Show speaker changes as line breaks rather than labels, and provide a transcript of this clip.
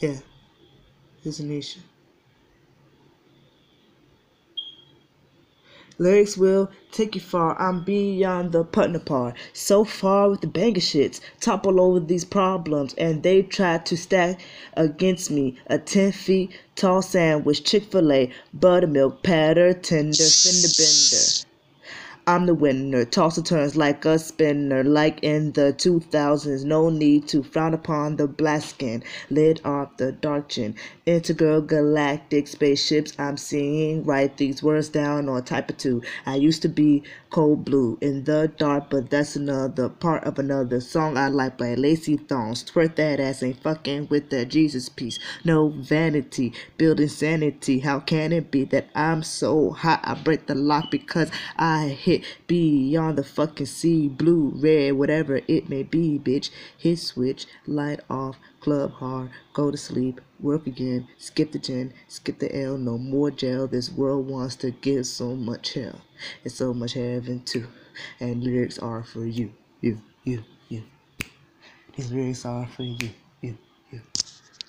Yeah, it's Anisha. Lyrics will take you far. I'm beyond the putting apart. So far with the banger shits. Topple over these problems. And they try to stack against me. A 10 feet tall sandwich, Chick fil A, buttermilk, patter, tender, fender bender. I'm the winner. Toss Tosser turns like a spinner, like in the 2000s. No need to frown upon the black skin, lit off the dark chin. Integral galactic spaceships I'm seeing. Write these words down on type of two. I used to be cold blue in the dark, but that's another part of another song I like by Lacy Thongs. Twerk that ass ain't fucking with that Jesus piece. No vanity, building sanity. How can it be that I'm so hot? I break the lock because I hit beyond the fucking sea, blue, red, whatever it may be, bitch. Hit switch, light off, club hard, go to sleep, work again, skip the gin, skip the L, no more jail. This world wants to give so much hell and so much heaven too. And lyrics are for you, you, you, you. These lyrics are for you, you, you.